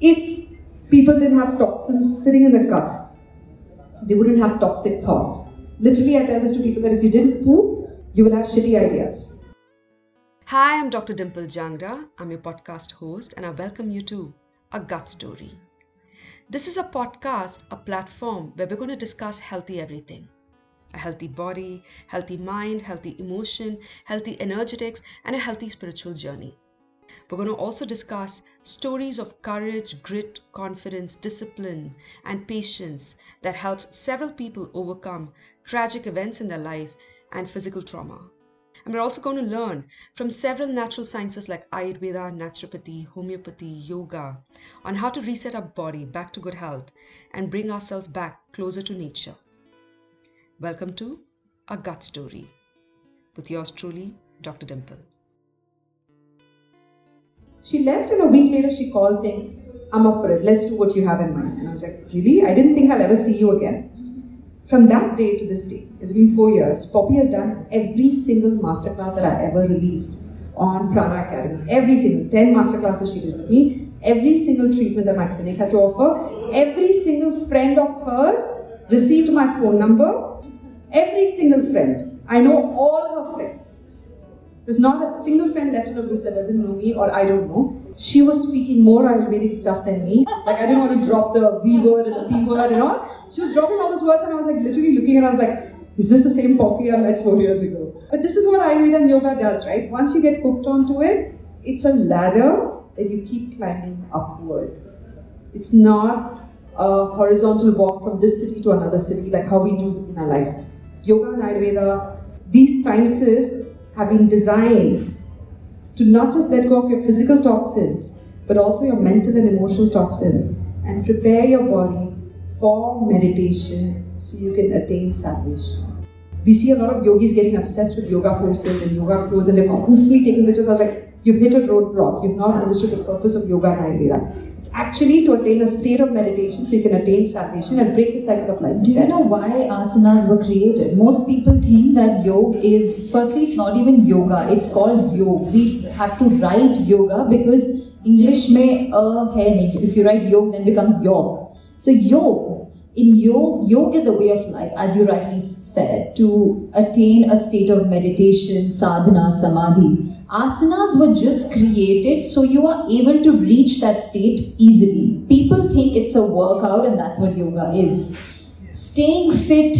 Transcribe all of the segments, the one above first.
If people didn't have toxins sitting in the gut, they wouldn't have toxic thoughts. Literally, I tell this to people that if you didn't poop, you will have shitty ideas. Hi, I'm Dr. Dimple Jangra. I'm your podcast host, and I welcome you to A Gut Story. This is a podcast, a platform where we're going to discuss healthy everything a healthy body, healthy mind, healthy emotion, healthy energetics, and a healthy spiritual journey. We're going to also discuss stories of courage, grit, confidence, discipline, and patience that helped several people overcome tragic events in their life and physical trauma. And we're also going to learn from several natural sciences like Ayurveda, naturopathy, homeopathy, yoga on how to reset our body back to good health and bring ourselves back closer to nature. Welcome to A Gut Story with yours truly, Dr. Dimple. She left, and a week later, she calls saying, I'm up for it. Let's do what you have in mind. And I was like, Really? I didn't think I'll ever see you again. From that day to this day, it's been four years, Poppy has done every single masterclass that I ever released on Prana Academy. Every single 10 masterclasses she did with me, every single treatment that my clinic had to offer, every single friend of hers received my phone number, every single friend. I know all her friends. There's not a single friend left in a group that doesn't know me or I don't know. She was speaking more Ayurvedic stuff than me. Like I didn't want to drop the V word and the P word and all. She was dropping all those words and I was like literally looking and I was like, is this the same Poppy I met four years ago? But this is what Ayurveda and yoga does, right? Once you get hooked onto it, it's a ladder that you keep climbing upward. It's not a horizontal walk from this city to another city like how we do in our life. Yoga and Ayurveda, these sciences have been designed to not just let go of your physical toxins, but also your mental and emotional toxins and prepare your body for meditation so you can attain salvation. We see a lot of yogis getting obsessed with yoga poses and yoga clothes and they're constantly taking pictures. I was like, you've hit a roadblock. You've not understood the purpose of yoga and Ayurveda. It's actually to attain a state of meditation so you can attain salvation and break the cycle of life. Do you know why asanas were created? Most people think that yoga is, firstly, it's not even yoga, it's called yoga. We have to write yoga because English may uh, hai If you write yoga, then becomes yog. So yoga, in yoga, yoga is a way of life, as you rightly said, to attain a state of meditation, sadhana, samadhi. Asanas were just created so you are able to reach that state easily. People think it's a workout and that's what yoga is. Staying fit,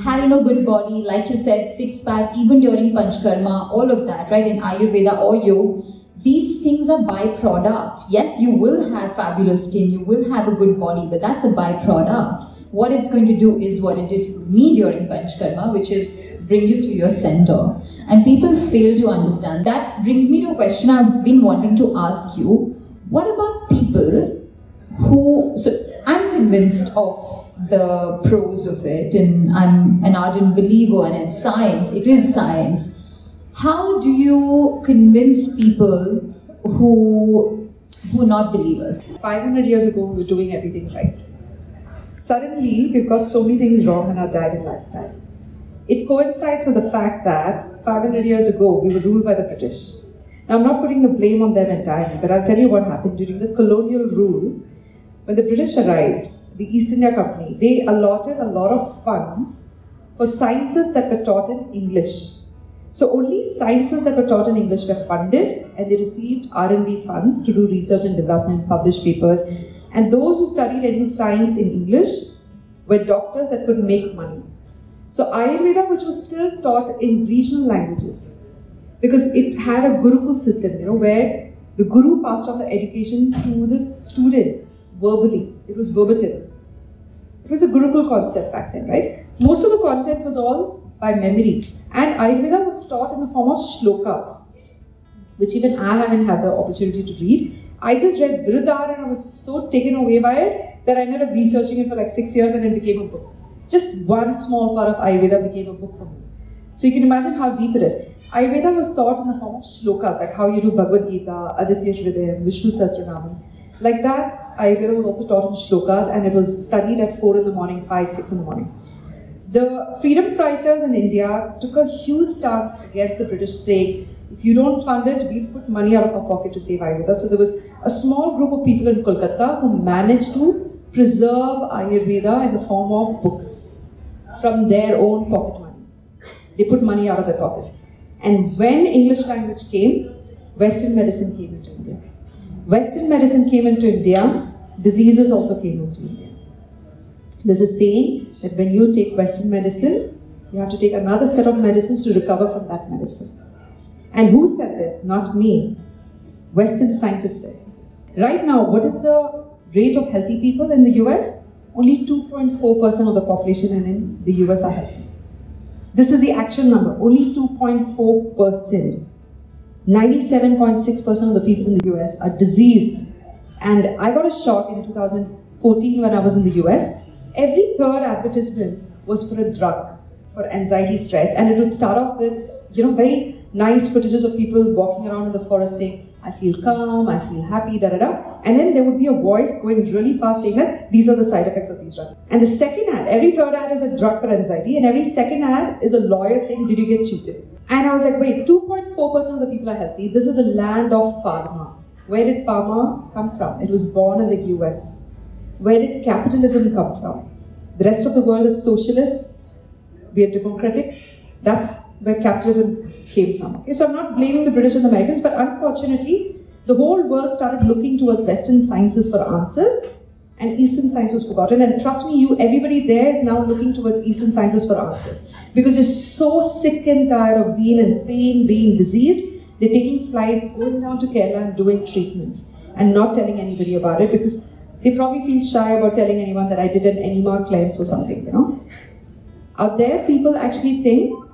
having a good body, like you said, six pack, even during Panchkarma, all of that, right, in Ayurveda or yoga, these things are byproduct. Yes, you will have fabulous skin, you will have a good body, but that's a byproduct. What it's going to do is what it did for me during Panchkarma, which is bring you to your center. And people fail to understand. That brings me to a question I've been wanting to ask you. What about people who, so I'm convinced of the pros of it, and I'm an ardent believer, and it's science, it is science. How do you convince people who who are not believers? 500 years ago, we were doing everything right. Suddenly, we've got so many things wrong in our diet and lifestyle. It coincides with the fact that 500 years ago we were ruled by the British. Now, I'm not putting the blame on them entirely, but I'll tell you what happened during the colonial rule. When the British arrived, the East India Company, they allotted a lot of funds for sciences that were taught in English. So only sciences that were taught in English were funded, and they received R&D funds to do research and development, publish papers. And those who studied any science in English were doctors that could make money. So Ayurveda, which was still taught in regional languages, because it had a Gurukul system, you know, where the Guru passed on the education to the student verbally. It was verbatim. It was a Gurukul concept back then, right? Most of the content was all by memory. And Ayurveda was taught in the form of shlokas, which even I haven't had the opportunity to read. I just read Viruddha Ahara and I was so taken away by it that I ended up researching it for like six years and it became a book. Just one small part of Ayurveda became a book for me. So you can imagine how deep it is. Ayurveda was taught in the form of shlokas, like how you do Bhagavad Gita, Aditya Hridayam, Vishnu Sahasranamam. Like that, Ayurveda was also taught in shlokas and it was studied at 4 in the morning, 5, 6 in the morning. The freedom fighters in India took a huge stance against the British, saying If you don't fund it, we'll put money out of our pocket to save Ayurveda. So there was a small group of people in Kolkata who managed to preserve Ayurveda in the form of books from their own pocket money. They put money out of their pockets. And when English language came, Western medicine came into India. Western medicine came into India, diseases also came into India. There's a saying that when you take Western medicine, you have to take another set of medicines to recover from that medicine. And who said this? Not me. Western scientists said this. Right now, what is the rate of healthy people in the US? Only 2.4% of the population in the US are healthy. This is the actual number, only 2.4%. 97.6% of the people in the US are diseased. And I got a shock in 2014 when I was in the US. Every third advertisement was for a drug for anxiety, stress, and it would start off with, you know, very nice footages of people walking around in the forest saying, I feel calm, I feel happy, da da da. And then there would be a voice going really fast saying that these are the side effects of these drugs. And the second ad, every third ad is a drug for anxiety, and every second ad is a lawyer saying, Did you get cheated? And I was like, Wait, 2.4% of the people are healthy. This is a land of pharma. Where did pharma come from? It was born in the US. Where did capitalism come from? The rest of the world is socialist, we are democratic. That's where capitalism came from. Okay, so I'm not blaming the British and the Americans, but unfortunately, the whole world started looking towards Western sciences for answers, and Eastern science was forgotten. And trust me, you, everybody there is now looking towards Eastern sciences for answers because they're so sick and tired of being in pain, being diseased. They're taking flights, going down to Kerala and doing treatments, and not telling anybody about it because they probably feel shy about telling anyone that I did an enema cleanse or something, you know. Out there, people actually think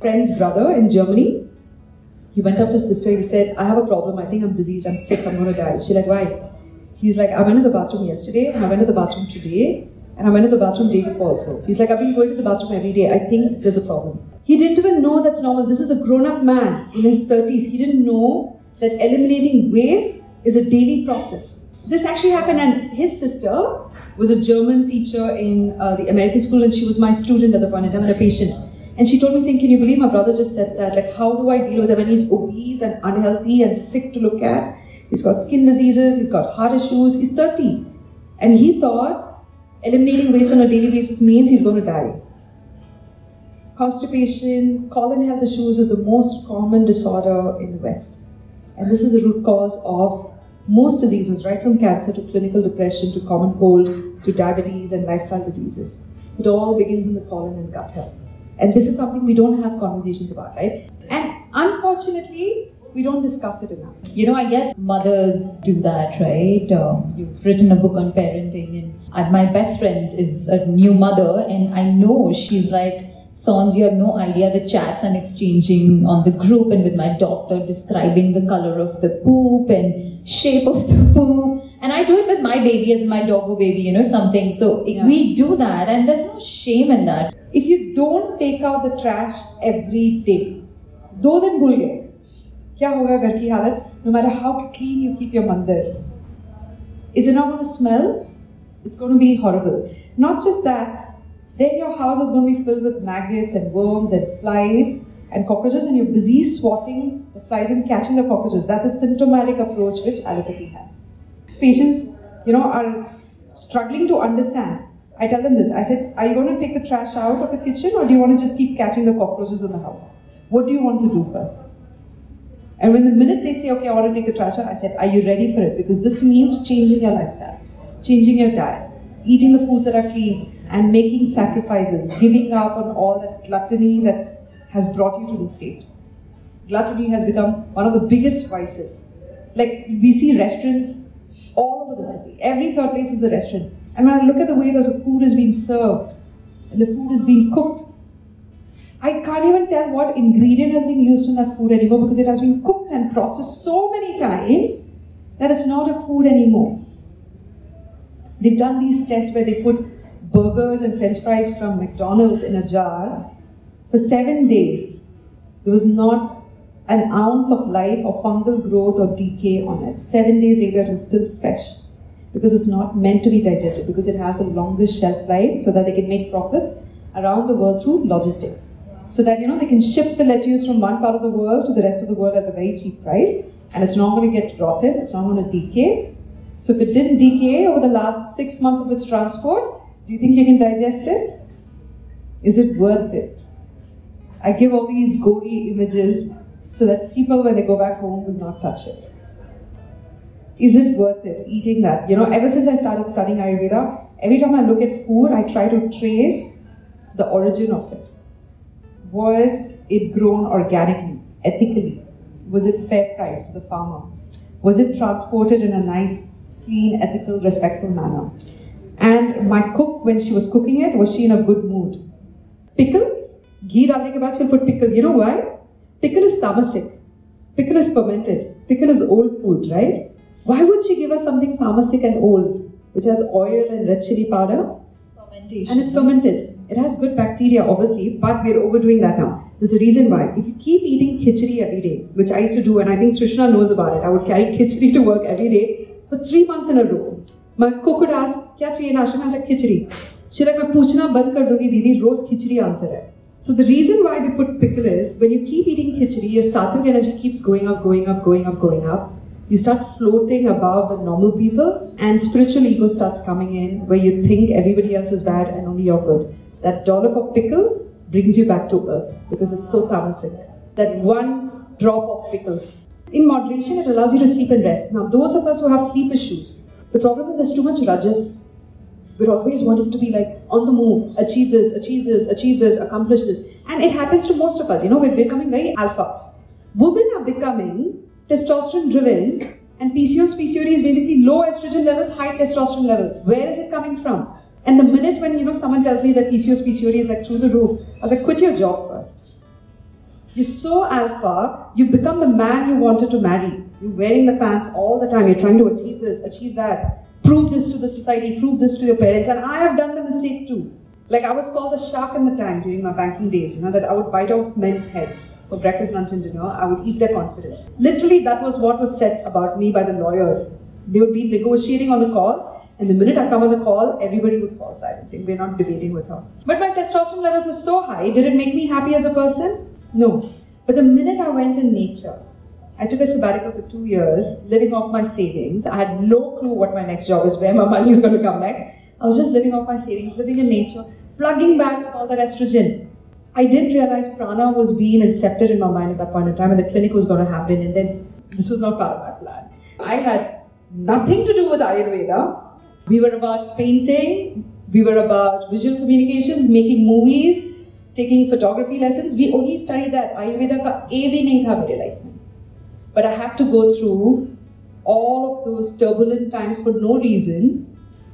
friend's brother in Germany. He went up to his sister. He said, "I have a problem. I think I'm diseased. I'm sick. I'm to die." She's like, "Why?" He's like, "I went to the bathroom yesterday, and I went to the bathroom today, and I went to the bathroom day before also." He's like, "I've been going to the bathroom every day. I think there's a problem." He didn't even know that's normal. This is a grown-up man in his 30s. He didn't know that eliminating waste is a daily process. This actually happened, and his sister was a German teacher in uh, the American school, and she was my student at the point in time, and a patient. And she told me, saying, Can you believe my brother just said that? Like, how do I deal with him when he's obese and unhealthy and sick to look at? He's got skin diseases, he's got heart issues, he's 30. And he thought eliminating waste on a daily basis means he's going to die. Constipation, colon health issues is the most common disorder in the West. And this is the root cause of most diseases, right from cancer to clinical depression to common cold to diabetes and lifestyle diseases. It all begins in the colon and gut health. And this is something we don't have conversations about, right? And unfortunately, we don't discuss it enough. You know, I guess mothers do that, right? Um, you've written a book on parenting, and I, my best friend is a new mother, and I know she's like, Sons, you have no idea the chats I'm exchanging on the group and with my doctor describing the color of the poop and shape of the poop. And I do it with my baby as my doggo baby, you know, something. So Yeah. we do that, and there's no shame in that. If you don't take out the trash every day, दो दिन भूल गए क्या होगा घर की हालत no matter how clean you keep your mandir is it not going to smell it's going to be horrible not just that then your house is going to be filled with maggots and worms and flies and cockroaches and you're busy swatting the flies and catching the cockroaches that's a symptomatic approach which allopathy has patients you know are struggling to understand I tell them this. I said, Are you going to take the trash out of the kitchen or do you want to just keep catching the cockroaches in the house? What do you want to do first? And when the minute they say, Okay, I want to take the trash out, I said, Are you ready for it? Because this means changing your lifestyle, changing your diet, eating the foods that are clean, and making sacrifices, giving up on all that gluttony that has brought you to this state. Gluttony has become one of the biggest vices. Like we see restaurants all over the city. Every third place is a restaurant. And when I look at the way that the food is being served and the food is being cooked, I can't even tell what ingredient has been used in that food anymore because it has been cooked and processed so many times that it's not a food anymore. They've done these tests where they put burgers and french fries from McDonald's in a jar for seven days. There was not an ounce of life or fungal growth or decay on it. Seven days later, it was still fresh because it's not meant to be digested because it has a longer shelf life so that they can make profits around the world through logistics. so that you know they can ship the lettuce from one part of the world to the rest of the world at a very cheap price, and it's not going to get rotten, it's not going to decay. So if it didn't decay over the last six months of its transport, do you think you can digest it? Is it worth it? I give all these gory images so that people, when they go back home, will not touch it. Is it worth it eating that? You know, ever since I started studying Ayurveda, every time I look at food, I try to trace the origin of it. Was it grown organically, ethically? Was it fair price to the farmer? Was it transported in a nice, clean, ethical, respectful manner? And my cook, when she was cooking it, was she in a good mood? Pickle? Ghee she'll put pickle. You know why? Pickle is tamasic. Pickle is fermented. Pickle is old food, right? Why would she give us something tamasic and old, which has oil and red chili powder? Fermentation. And it's fermented. It has good bacteria, obviously, but we're overdoing that now. There's a reason why. If you keep eating khichdi every day, which I used to do, and I think Trishna knows about it, I would carry khichdi to work every day for three months in a row. My cook would ask, क्या चाहिए नाश्ता में? I said, khichdi. She's like, मैं पूछना बंद कर दूंगी दीदी, रोज खिचड़ी आंसर है. So the reason why they put pickle is, when you keep eating khichdi, your sattvic energy keeps going up, going up, going up, going up. You start floating above the normal people, and spiritual ego starts coming in, where you think everybody else is bad and only you're good. That dollop of pickle brings you back to earth because it's so tamasic. That one drop of pickle. In moderation, it allows you to sleep and rest. Now, those of us who have sleep issues, the problem is there's too much rajas. We're always wanting to be like on the move, achieve this, achieve this, achieve this, accomplish this. And it happens to most of us. You know, we're becoming very alpha. Women are becoming testosterone driven, and PCOS, PCOD is basically low estrogen levels, high testosterone levels. Where is it coming from? And the minute when you know someone tells me that PCOS, PCOD is like through the roof, I was like, quit your job first. You're so alpha, You've become the man you wanted to marry. You're wearing the pants all the time. You're trying to achieve this, achieve that, prove this to the society, prove this to your parents. And I have done the mistake too. Like I was called the shark in the tank during my banking days, you know, that I would bite off men's heads for breakfast, lunch, and dinner. I would eat their confidence. Literally, that was what was said about me by the lawyers. They would be negotiating on the call, and the minute I come on the call, everybody would fall silent, saying, We're not debating with her. But my testosterone levels were so high, did it make me happy as a person? No. But the minute I went in nature, I took a sabbatical for two years, living off my savings. I had no clue what my next job is, where my money is going to come next. I was just living off my savings, living in nature, plugging back all that estrogen. I didn't realize prana was being incepted in my mind at that point in time, and the clinic was going to happen, and then this was not part of my plan. I had nothing to do with Ayurveda. We were about painting, we were about visual communications, making movies, taking photography lessons. We only studied that. Ayurveda ka A mere life. But I had to go through all of those turbulent times for no reason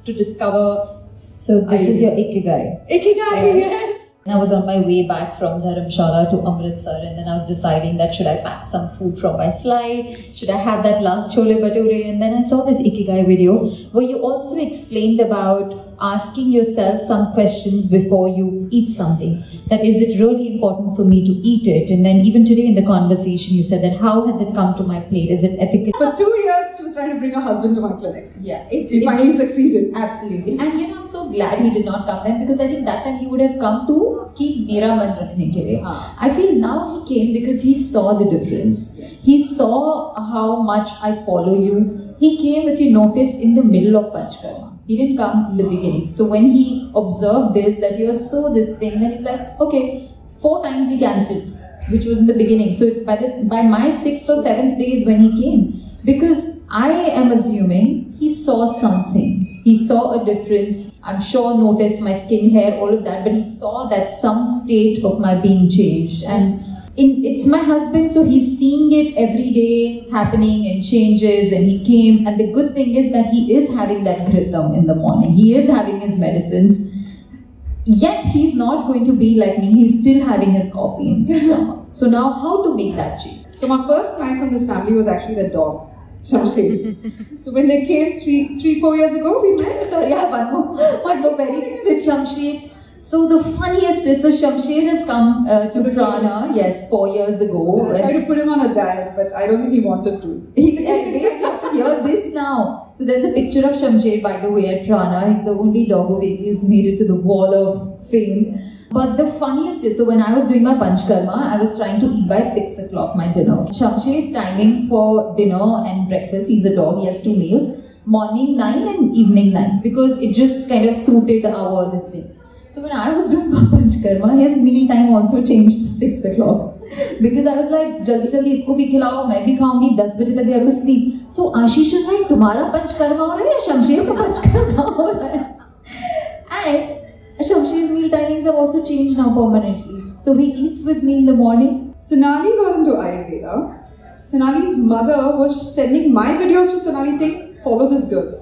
to discover So this is your ikigai. Ikigai, yes. And I was on my way back from Dharamshala to Amritsar, and then I was deciding that should I pack some food from my flight? Should I have that last chole bhature? And then I saw this ikigai video where you also explained about asking yourself some questions before you eat something. That is it really important for me to eat it? And then even today in the conversation, you said that how has it come to my plate? Is it ethical? For two years, she was trying to bring her husband to my clinic. Yeah, it, it finally succeeded. Absolutely. And you know, I'm so glad he did not come then because I think that time he would have come to keep mera man rakhne ke liye. I feel now he came because he saw the difference. He saw how much I follow you. He came, if you noticed, in the middle of Panchkarma. He didn't come in the beginning. So when he observed this, that you are so this thing, then he's like, okay, four times he cancelled, which was in the beginning. So by this, by my sixth or seventh day is when he came. Because I am assuming he saw something. He saw a difference. I'm sure noticed my skin, hair, all of that, but he saw that some state of my being changed. And in, it's my husband, so he's seeing it every day happening and changes. And he came, and the good thing is that he is having that ghritam in the morning. He is having his medicines. Yet he's not going to be like me. He's still having his coffee. So now, how to make that change? So my first client from this family was actually the dog, Shamsher. so when they came three, three, four years ago, we met. Sorry, I have one more, one more very with Shamsher. So the funniest is, so Shamsher has come uh, to Prana, yes, four years ago. I tried to put him on a diet, but I don't think he wanted to. He- I really have to hear this now. So there's a picture of Shamsher, by the way, at Prana. He's the only doggo baby who's made it to the wall of fame. But the funniest is, so when I was doing my panchkarma, I was trying to eat by 6 o'clock my dinner. Shamsher's timing for dinner and breakfast, he's a dog, he has two meals, morning 9 and evening 9, because it just kind of suited the our this thing. So when I was doing my panchkarma, his meal time also changed to 6 o'clock. Because I was like, जल्दी जल्दी इसको भी खिलाओ मैं भी खाऊँगी 10 बजे तक to sleep. So Ashish is like, तुम्हारा पंचकर्मा हो रहा है या शमशेर का पंचकर्मा हो रहा है? And Shamsher's meal timings have also changed now permanently. So he eats with me in the morning. Sonali got into Ayurveda. Sonali's mother was sending my videos to Sonali saying, follow this girl.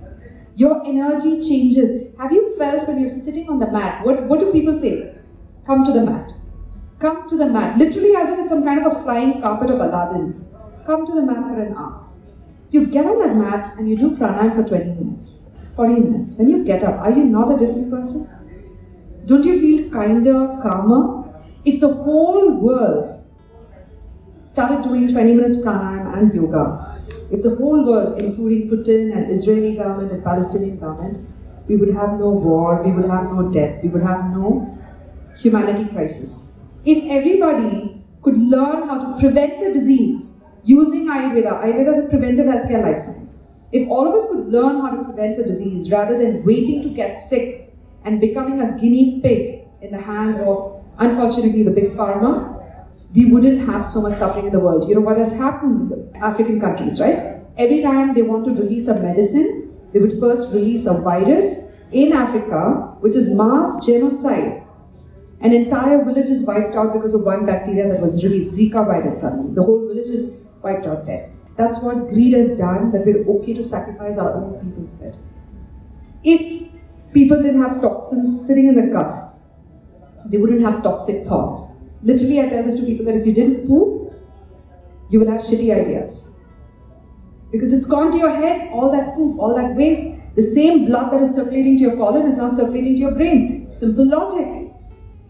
Your energy changes. Have you felt when you're sitting on the mat? What, what do people say? Come to the mat. Come to the mat. Literally, as if it's some kind of a flying carpet of Aladdin's. Come to the mat for an hour. You get on that mat and you do pranayama for 20 minutes, 40 minutes. When you get up, are you not a different person? Don't you feel kinder, calmer? If the whole world started doing 20 minutes pranayama and yoga, if the whole world, including Putin and Israeli government and Palestinian government, we would have no war, we would have no death, we would have no humanity crisis. If everybody could learn how to prevent a disease using Ayurveda, Ayurveda is a preventive healthcare life science. If all of us could learn how to prevent a disease rather than waiting to get sick and becoming a guinea pig in the hands of, unfortunately, the big pharma, we wouldn't have so much suffering in the world. You know what has happened in African countries, right? Every time they want to release a medicine, they would first release a virus in Africa, which is mass genocide. An entire village is wiped out because of one bacteria that was released, Zika virus suddenly. The whole village is wiped out there. That's what greed has done, that we're okay to sacrifice our own people for it. If people didn't have toxins sitting in the gut, they wouldn't have toxic thoughts. Literally, I tell this to people that if you didn't poop, you will have shitty ideas. Because it's gone to your head, all that poop, all that waste. The same blood that is circulating to your colon is now circulating to your brain. Simple logic.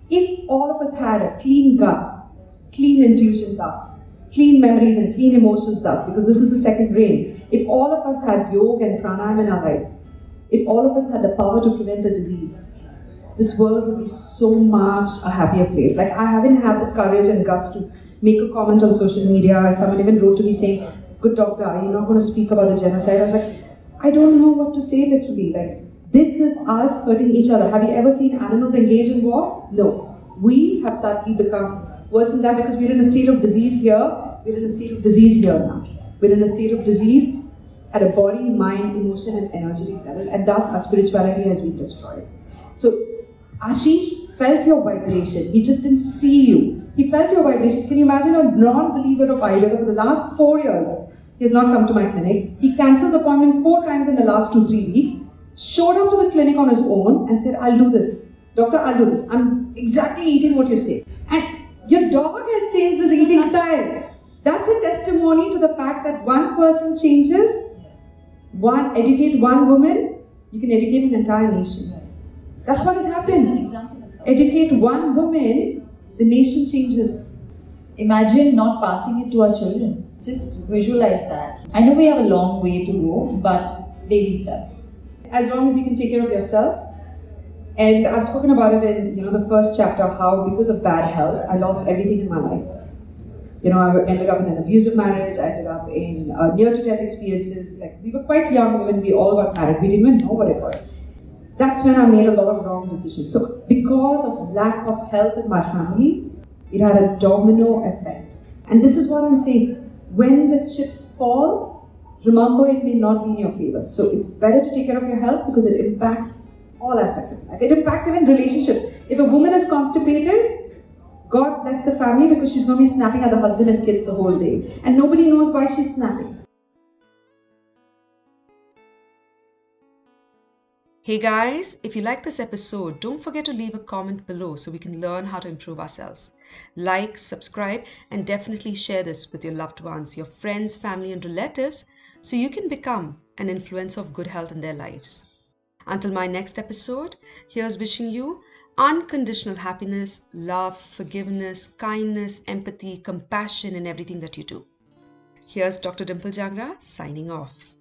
If all of us had a clean gut, clean intuition thus, clean memories and clean emotions thus, because this is the second brain, if all of us had yoga and pranayama in our life, if all of us had the power to prevent a disease, this world would be so much a happier place. Like I haven't had the courage and guts to make a comment on social media. Someone even wrote to me saying, "Good doctor, are you not going to speak about the genocide?" I was like, I don't know what to say literally. Like this is us hurting each other. Have you ever seen animals engage in war? No. We have sadly become worse than that because we're in a state of disease here. We're in a state of disease here now. We're in a state of disease at a body, mind, emotion, and energetic level, and thus our spirituality has been destroyed. So Ashish felt your vibration. He just didn't see you. He felt your vibration. Can you imagine a non-believer of Ayurveda for the last four years? He has not come to my clinic. He cancelled the appointment four times in the last two, three weeks. Showed up to the clinic on his own and said, I'll do this. Doctor, I'll do this. I'm exactly eating what you say. And your dog has changed his eating style. That's a testimony to the fact that one person changes, one educate one woman, you can educate an entire nation. That's what has happened. example of that. Educate one woman, the nation changes. Imagine not passing it to our children. Just visualize that. I know we have a long way to go, but baby steps. As long as you can take care of yourself. And I've spoken about it in you know the first chapter how because of bad health I lost everything in my life. You know, I ended up in an abusive marriage. I ended up in uh, near to death experiences. Like we were quite young when we all got married. We didn't even know what it was. That's when I made a lot of wrong decisions. So because of lack of health in my family, it had a domino effect. And this is what I'm saying. When the chips fall, remember it may not be in your favor. So it's better to take care of your health because it impacts all aspects of life. It impacts even relationships. If a woman is constipated, God bless the family because she's going to be snapping at the husband and kids the whole day. And nobody knows why she's snapping. Hey guys, if you like this episode, don't forget to leave a comment below so we can learn how to improve ourselves. Like, subscribe, and definitely share this with your loved ones, your friends, family, and relatives so you can become an influencer of good health in their lives. Until my next episode, here's wishing you unconditional happiness, love, forgiveness, kindness, empathy, compassion in everything that you do. Here's Dr. Dimple Jangra signing off.